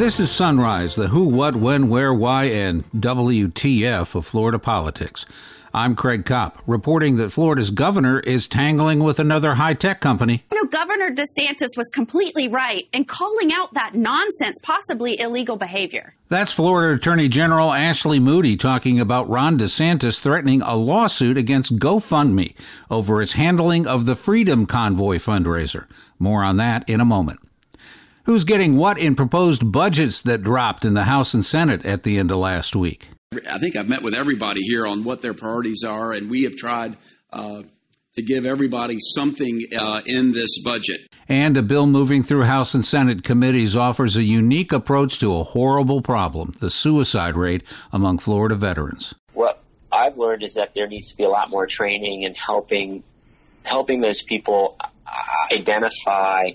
This is Sunrise, the who, what, when, where, why, and WTF of Florida politics. I'm Craig Kopp, reporting that Florida's governor is tangling with another high tech company. You know, Governor DeSantis was completely right in calling out that nonsense, possibly illegal behavior. That's Florida Attorney General Ashley Moody talking about Ron DeSantis threatening a lawsuit against GoFundMe over its handling of the Freedom Convoy fundraiser. More on that in a moment. Who's getting what in proposed budgets that dropped in the House and Senate at the end of last week? I think I've met with everybody here on what their priorities are, and we have tried uh, to give everybody something uh, in this budget. And a bill moving through House and Senate committees offers a unique approach to a horrible problem the suicide rate among Florida veterans. What I've learned is that there needs to be a lot more training and helping helping those people identify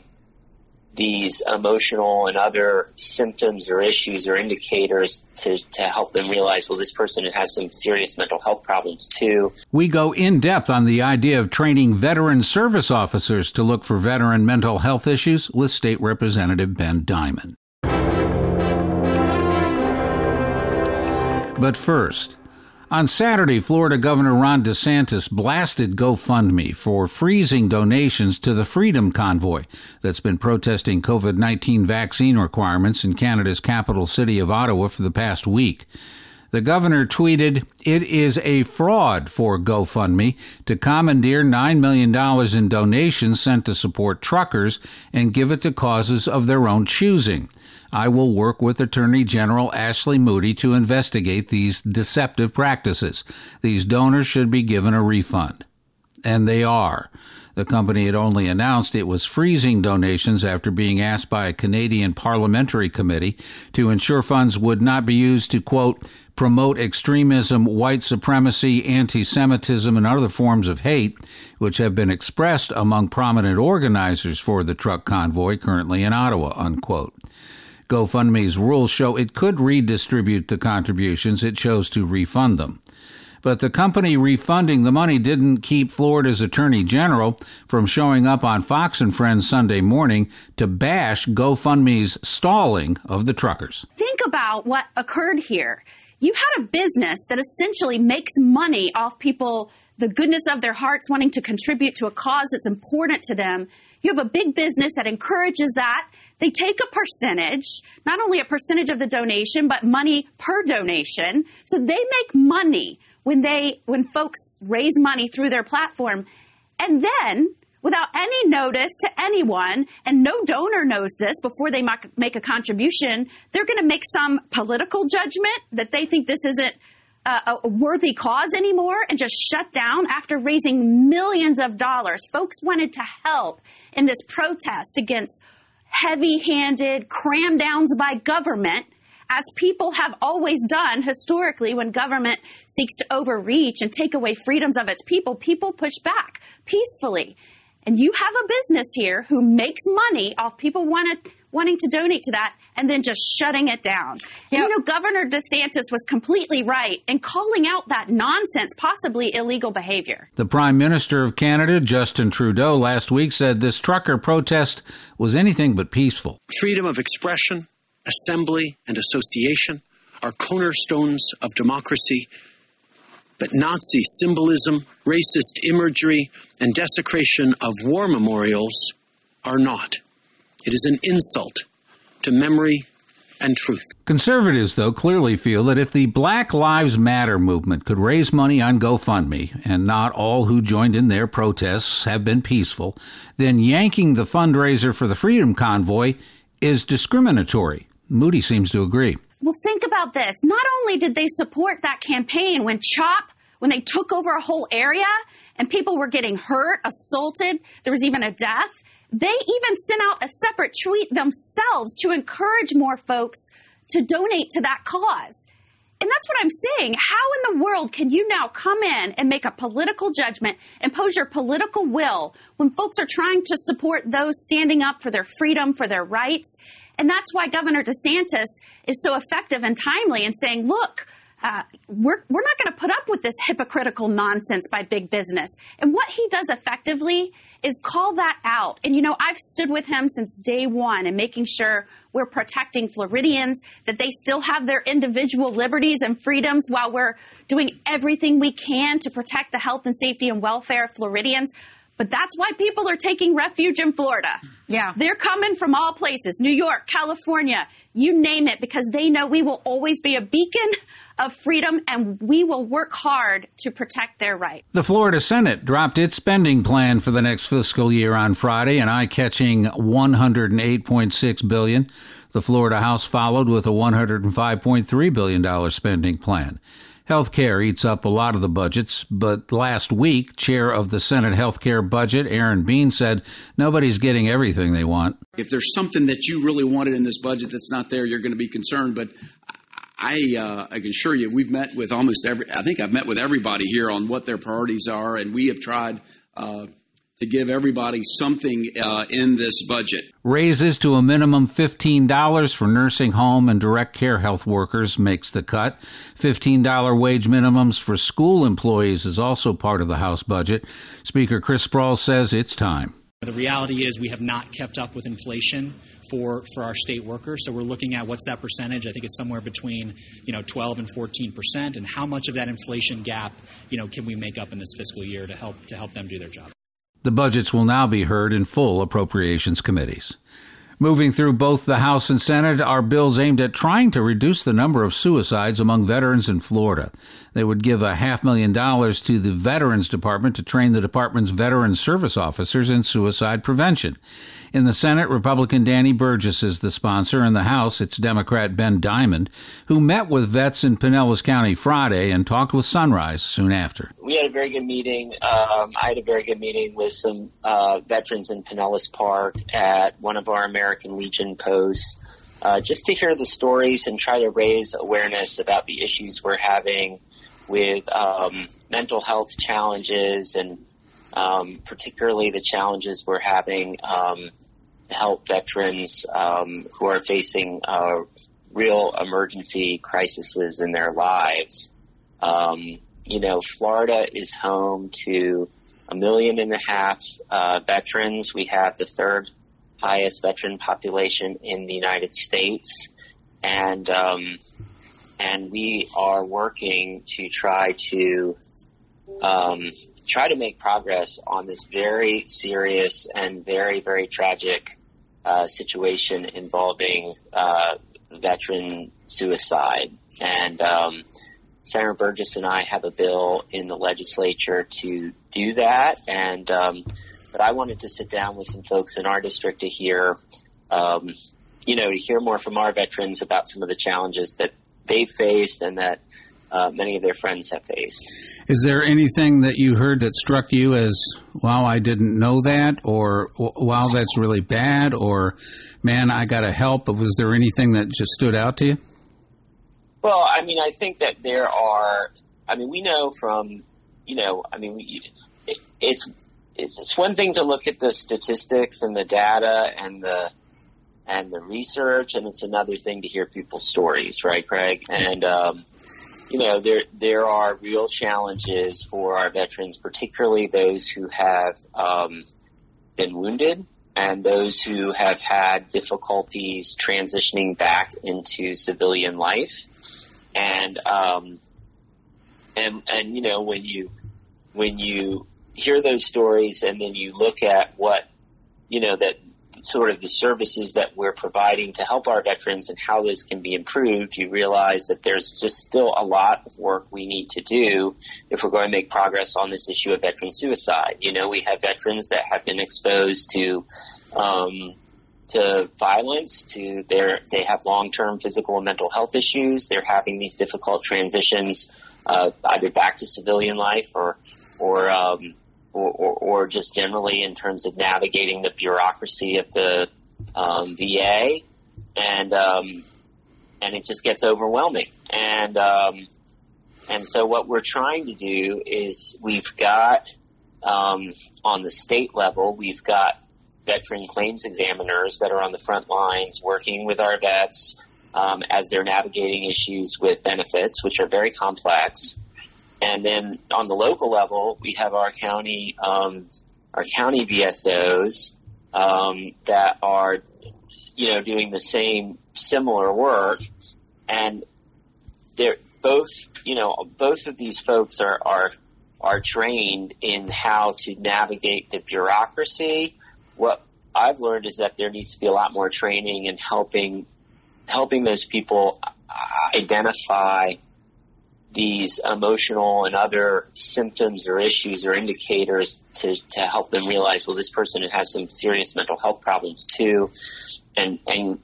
these emotional and other symptoms or issues or indicators to, to help them realize, well, this person has some serious mental health problems too. We go in depth on the idea of training veteran service officers to look for veteran mental health issues with State Representative Ben Diamond. But first, on Saturday, Florida Governor Ron DeSantis blasted GoFundMe for freezing donations to the Freedom Convoy that's been protesting COVID 19 vaccine requirements in Canada's capital city of Ottawa for the past week. The governor tweeted, It is a fraud for GoFundMe to commandeer $9 million in donations sent to support truckers and give it to causes of their own choosing. I will work with Attorney General Ashley Moody to investigate these deceptive practices. These donors should be given a refund. And they are. The company had only announced it was freezing donations after being asked by a Canadian parliamentary committee to ensure funds would not be used to, quote, promote extremism, white supremacy, anti Semitism, and other forms of hate, which have been expressed among prominent organizers for the truck convoy currently in Ottawa, unquote. GoFundMe's rules show it could redistribute the contributions, it chose to refund them. But the company refunding the money didn't keep Florida's Attorney General from showing up on Fox and Friends Sunday morning to bash GoFundMe's stalling of the truckers. Think about what occurred here. You had a business that essentially makes money off people, the goodness of their hearts wanting to contribute to a cause that's important to them. You have a big business that encourages that they take a percentage, not only a percentage of the donation, but money per donation. So they make money when they, when folks raise money through their platform. And then, without any notice to anyone, and no donor knows this before they make a contribution, they're going to make some political judgment that they think this isn't a, worthy cause anymore and just shut down after raising millions of dollars. Folks wanted to help in this protest against heavy handed cram downs by government, as people have always done historically when government seeks to overreach and take away freedoms of its people, people push back peacefully. And you have a business here who makes money off people wanted, wanting to donate to that and then just shutting it down. Yep. You know, Governor DeSantis was completely right in calling out that nonsense, possibly illegal behavior. The Prime Minister of Canada, Justin Trudeau, last week said this trucker protest was anything but peaceful. Freedom of expression, assembly, and association are cornerstones of democracy. But Nazi symbolism, racist imagery, and desecration of war memorials are not. It is an insult to memory and truth. Conservatives, though, clearly feel that if the Black Lives Matter movement could raise money on GoFundMe, and not all who joined in their protests have been peaceful, then yanking the fundraiser for the Freedom Convoy is discriminatory. Moody seems to agree. Well, think about this. Not only did they support that campaign when CHOP, when they took over a whole area and people were getting hurt, assaulted, there was even a death. They even sent out a separate tweet themselves to encourage more folks to donate to that cause. And that's what I'm saying. How in the world can you now come in and make a political judgment, impose your political will when folks are trying to support those standing up for their freedom, for their rights? And that's why Governor DeSantis is so effective and timely in saying, look, uh, we're, we're not going to put up with this hypocritical nonsense by big business. And what he does effectively is call that out. And you know, I've stood with him since day one and making sure we're protecting Floridians, that they still have their individual liberties and freedoms while we're doing everything we can to protect the health and safety and welfare of Floridians. But that's why people are taking refuge in Florida. Yeah. They're coming from all places New York, California, you name it, because they know we will always be a beacon of freedom and we will work hard to protect their rights. The Florida Senate dropped its spending plan for the next fiscal year on Friday, an eye-catching 108.6 billion. The Florida House followed with a 105.3 billion dollar spending plan. Healthcare eats up a lot of the budgets, but last week, chair of the Senate Healthcare Budget, Aaron Bean, said nobody's getting everything they want. If there's something that you really wanted in this budget that's not there, you're going to be concerned. But I, uh, I can assure you, we've met with almost every. I think I've met with everybody here on what their priorities are, and we have tried. Uh, to give everybody something uh, in this budget. Raises to a minimum $15 for nursing home and direct care health workers makes the cut. $15 wage minimums for school employees is also part of the House budget. Speaker Chris Sprowls says it's time. The reality is we have not kept up with inflation for, for our state workers. So we're looking at what's that percentage. I think it's somewhere between you know 12 and 14 percent, and how much of that inflation gap you know can we make up in this fiscal year to help to help them do their job. The budgets will now be heard in full appropriations committees. Moving through both the House and Senate are bills aimed at trying to reduce the number of suicides among veterans in Florida. They would give a half million dollars to the Veterans Department to train the department's veteran service officers in suicide prevention. In the Senate, Republican Danny Burgess is the sponsor. In the House, it's Democrat Ben Diamond, who met with vets in Pinellas County Friday and talked with Sunrise soon after. We had a very good meeting. Um, I had a very good meeting with some uh, veterans in Pinellas Park at one of our American Legion posts. Uh, just to hear the stories and try to raise awareness about the issues we're having with um, mental health challenges and um, particularly the challenges we're having um, help veterans um, who are facing uh, real emergency crises in their lives. Um, you know, Florida is home to a million and a half uh, veterans. We have the third highest veteran population in the United States, and um, and we are working to try to um, try to make progress on this very serious and very, very tragic uh, situation involving uh, veteran suicide. And um, Senator Burgess and I have a bill in the legislature to do that. And um, but I wanted to sit down with some folks in our district to hear, um, you know, to hear more from our veterans about some of the challenges that they faced and that uh, many of their friends have faced. Is there anything that you heard that struck you as, wow, I didn't know that, or wow, that's really bad, or man, I got to help? But was there anything that just stood out to you? Well, I mean, I think that there are, I mean, we know from, you know, I mean, we, it, it's, it's one thing to look at the statistics and the data and the, and the research, and it's another thing to hear people's stories, right, Craig? And, um, you know, there there are real challenges for our veterans, particularly those who have um, been wounded and those who have had difficulties transitioning back into civilian life. And um, and and you know when you when you hear those stories and then you look at what you know that sort of the services that we're providing to help our veterans and how those can be improved, you realize that there's just still a lot of work we need to do if we're going to make progress on this issue of veteran suicide. You know, we have veterans that have been exposed to um, to violence, to their they have long term physical and mental health issues. They're having these difficult transitions uh, either back to civilian life or or um, or, or, or, just generally in terms of navigating the bureaucracy of the um, VA, and um, and it just gets overwhelming. And um, and so what we're trying to do is we've got um, on the state level we've got veteran claims examiners that are on the front lines working with our vets. um, as they're navigating issues with benefits, which are very complex. And then on the local level, we have our county, um, our county VSOs um, that are, you know, doing the same similar work, and they're both, you know, both of these folks are are are trained in how to navigate the bureaucracy. What I've learned is that there needs to be a lot more training and helping helping those people identify these emotional and other symptoms or issues or indicators to, to help them realize, well, this person has some serious mental health problems too, and, and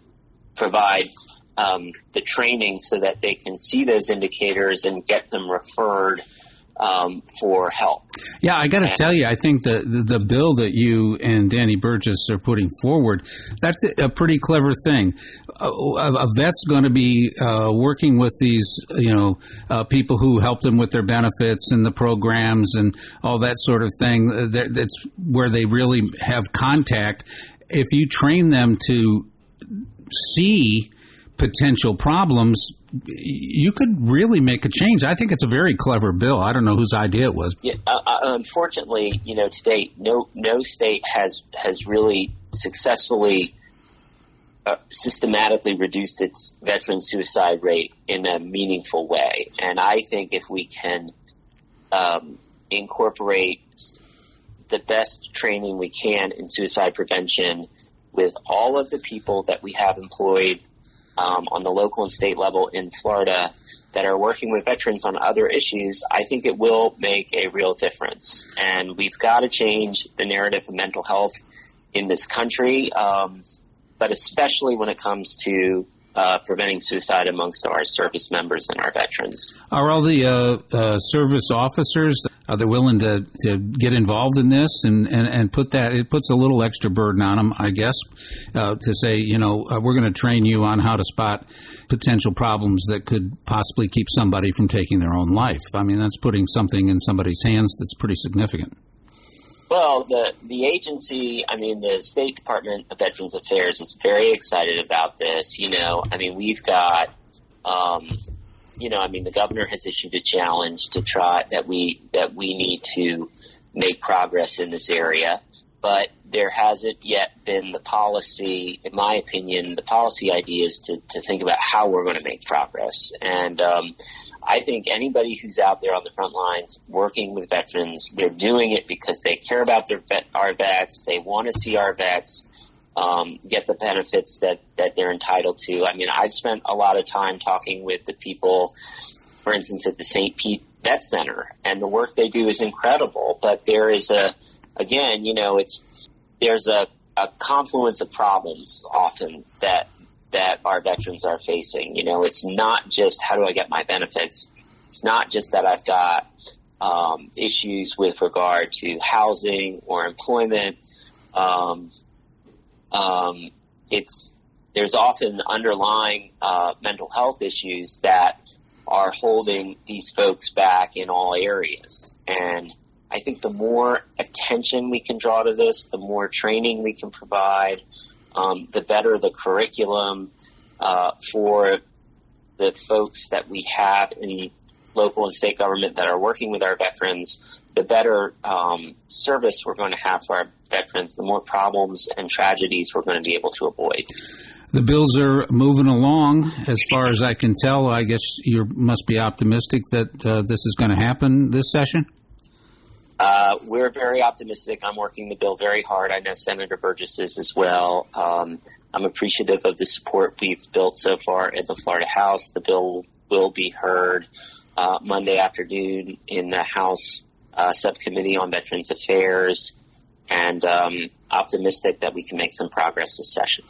provide um, the training so that they can see those indicators and get them referred um, for help. Yeah, I got to tell you, I think the, the, the bill that you and Danny Burgess are putting forward that's a pretty clever thing. A, a vet's going to be uh, working with these, you know, uh, people who help them with their benefits and the programs and all that sort of thing. That's where they really have contact. If you train them to see potential problems, you could really make a change. I think it's a very clever bill. I don't know whose idea it was. Yeah, uh, uh, unfortunately, you know, to date, no no state has has really successfully uh, systematically reduced its veteran suicide rate in a meaningful way. And I think if we can um, incorporate the best training we can in suicide prevention with all of the people that we have employed um, on the local and state level in Florida that are working with veterans on other issues, I think it will make a real difference. And we've got to change the narrative of mental health in this country, um, but especially when it comes to uh, preventing suicide amongst our service members and our veterans. Are all the uh, uh, service officers are they willing to, to get involved in this and, and, and put that it puts a little extra burden on them, I guess, uh, to say you know uh, we're going to train you on how to spot potential problems that could possibly keep somebody from taking their own life. I mean that's putting something in somebody's hands that's pretty significant. Well, the the agency, I mean, the State Department of Veterans Affairs is very excited about this. You know, I mean, we've got, um, you know, I mean, the governor has issued a challenge to try that we that we need to make progress in this area, but there hasn't yet been the policy, in my opinion, the policy ideas to to think about how we're going to make progress and. Um, I think anybody who's out there on the front lines working with veterans, they're doing it because they care about their vet, our vets. They want to see our vets um, get the benefits that that they're entitled to. I mean, I've spent a lot of time talking with the people, for instance, at the St. Pete Vet Center, and the work they do is incredible. But there is a, again, you know, it's there's a a confluence of problems often that that our veterans are facing. You know, it's not just how do I get my benefits. It's not just that I've got um, issues with regard to housing or employment. Um, um, it's there's often underlying uh, mental health issues that are holding these folks back in all areas. And I think the more attention we can draw to this, the more training we can provide, um, the better the curriculum uh, for the folks that we have in local and state government that are working with our veterans, the better um, service we're going to have for our veterans, the more problems and tragedies we're going to be able to avoid. The bills are moving along, as far as I can tell. I guess you must be optimistic that uh, this is going to happen this session. Uh, we're very optimistic. I'm working the bill very hard. I know Senator Burgess is as well. Um, I'm appreciative of the support we've built so far in the Florida House. The bill will be heard uh, Monday afternoon in the House uh, Subcommittee on Veterans Affairs, and um, optimistic that we can make some progress this session.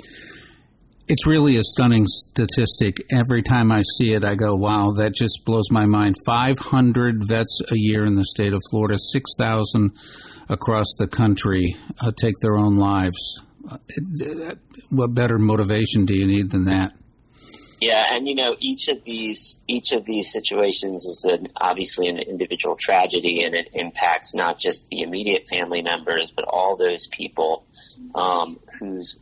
It's really a stunning statistic. Every time I see it, I go, wow, that just blows my mind. 500 vets a year in the state of Florida, 6,000 across the country uh, take their own lives. Uh, what better motivation do you need than that? Yeah, and you know each of these each of these situations is an, obviously an individual tragedy, and it impacts not just the immediate family members, but all those people um, whose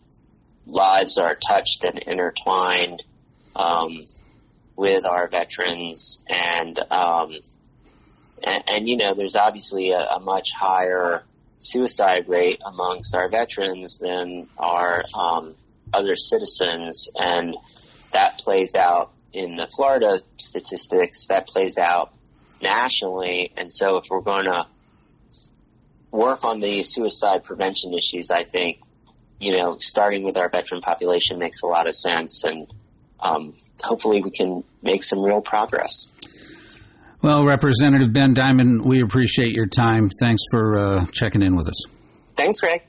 lives are touched and intertwined um, with our veterans, and, um, and, and you know, there's obviously a, a, much higher suicide rate amongst our veterans than our um, other citizens, and that plays out in the Florida statistics. That plays out nationally, and so if we're going to work on the suicide prevention issues, I think, you know, starting with our veteran population makes a lot of sense and um, hopefully we can make some real progress. Well, Representative Ben Diamond, we appreciate your time. Thanks for uh, checking in with us. Thanks, Greg.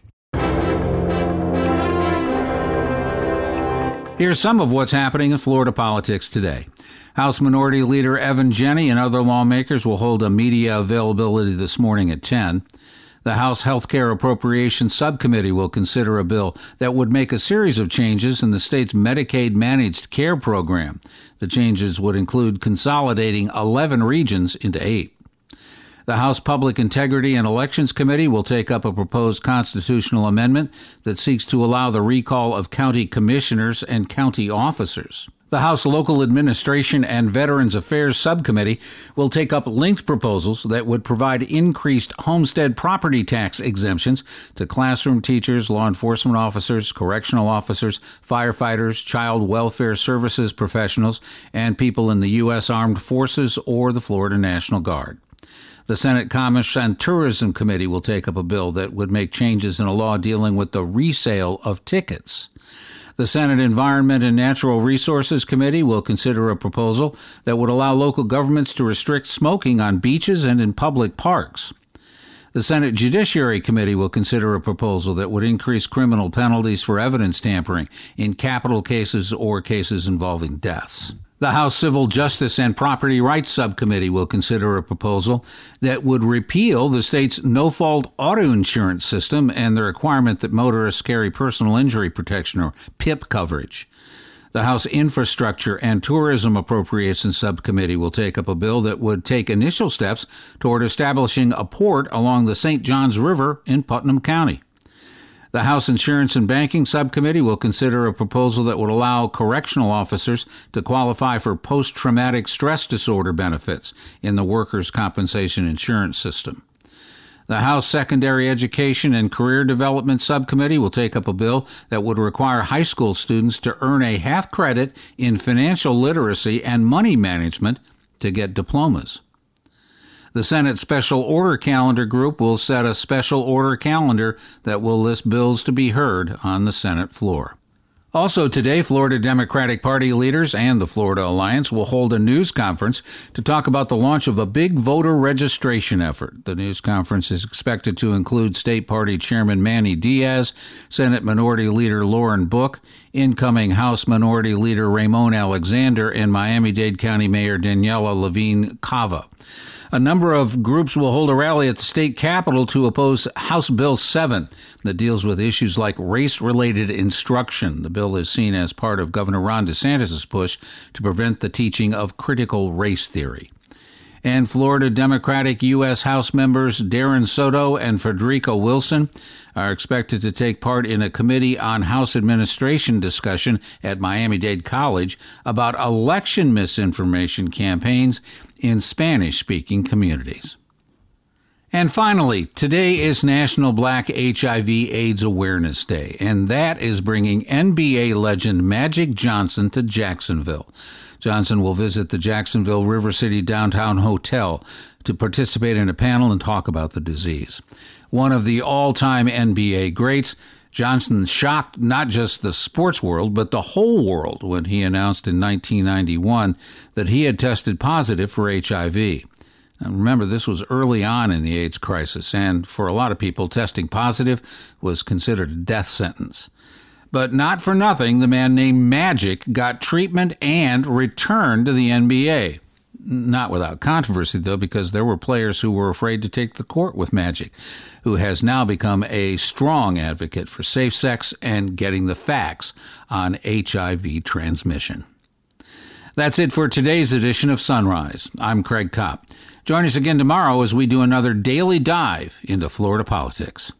Here's some of what's happening in Florida politics today. House Minority Leader Evan Jenne and other lawmakers will hold a media availability this morning at 10. The House Healthcare Appropriations Subcommittee will consider a bill that would make a series of changes in the state's Medicaid managed care program. The changes would include consolidating 11 regions into eight. The House Public Integrity and Elections Committee will take up a proposed constitutional amendment that seeks to allow the recall of county commissioners and county officers. The House Local Administration and Veterans Affairs Subcommittee will take up linked proposals that would provide increased homestead property tax exemptions to classroom teachers, law enforcement officers, correctional officers, firefighters, child welfare services professionals, and people in the U.S. Armed Forces or the Florida National Guard. The Senate Commerce and Tourism Committee will take up a bill that would make changes in a law dealing with the resale of tickets. The Senate Environment and Natural Resources Committee will consider a proposal that would allow local governments to restrict smoking on beaches and in public parks. The Senate Judiciary Committee will consider a proposal that would increase criminal penalties for evidence tampering in capital cases or cases involving deaths. The House Civil Justice and Property Rights Subcommittee will consider a proposal that would repeal the state's no fault auto insurance system and the requirement that motorists carry personal injury protection or PIP coverage. The House Infrastructure and Tourism Appropriations Subcommittee will take up a bill that would take initial steps toward establishing a port along the St. Johns River in Putnam County. The House Insurance and Banking Subcommittee will consider a proposal that would allow correctional officers to qualify for post traumatic stress disorder benefits in the workers' compensation insurance system. The House Secondary Education and Career Development Subcommittee will take up a bill that would require high school students to earn a half credit in financial literacy and money management to get diplomas. The Senate Special Order Calendar Group will set a special order calendar that will list bills to be heard on the Senate floor. Also today, Florida Democratic Party leaders and the Florida Alliance will hold a news conference to talk about the launch of a big voter registration effort. The news conference is expected to include State Party Chairman Manny Diaz, Senate Minority Leader Lauren Book, incoming House Minority Leader Ramon Alexander, and Miami Dade County Mayor Daniela Levine Cava. A number of groups will hold a rally at the state capitol to oppose House Bill 7 that deals with issues like race related instruction. The bill is seen as part of Governor Ron DeSantis' push to prevent the teaching of critical race theory and Florida Democratic U.S. House members Darren Soto and Frederica Wilson are expected to take part in a committee on House administration discussion at Miami Dade College about election misinformation campaigns in Spanish speaking communities. And finally, today is National Black HIV AIDS Awareness Day, and that is bringing NBA legend Magic Johnson to Jacksonville. Johnson will visit the Jacksonville River City Downtown Hotel to participate in a panel and talk about the disease. One of the all time NBA greats, Johnson shocked not just the sports world, but the whole world when he announced in 1991 that he had tested positive for HIV. Remember, this was early on in the AIDS crisis, and for a lot of people, testing positive was considered a death sentence. But not for nothing, the man named Magic got treatment and returned to the NBA. Not without controversy, though, because there were players who were afraid to take the court with Magic, who has now become a strong advocate for safe sex and getting the facts on HIV transmission. That's it for today's edition of Sunrise. I'm Craig Kopp. Join us again tomorrow as we do another daily dive into Florida politics.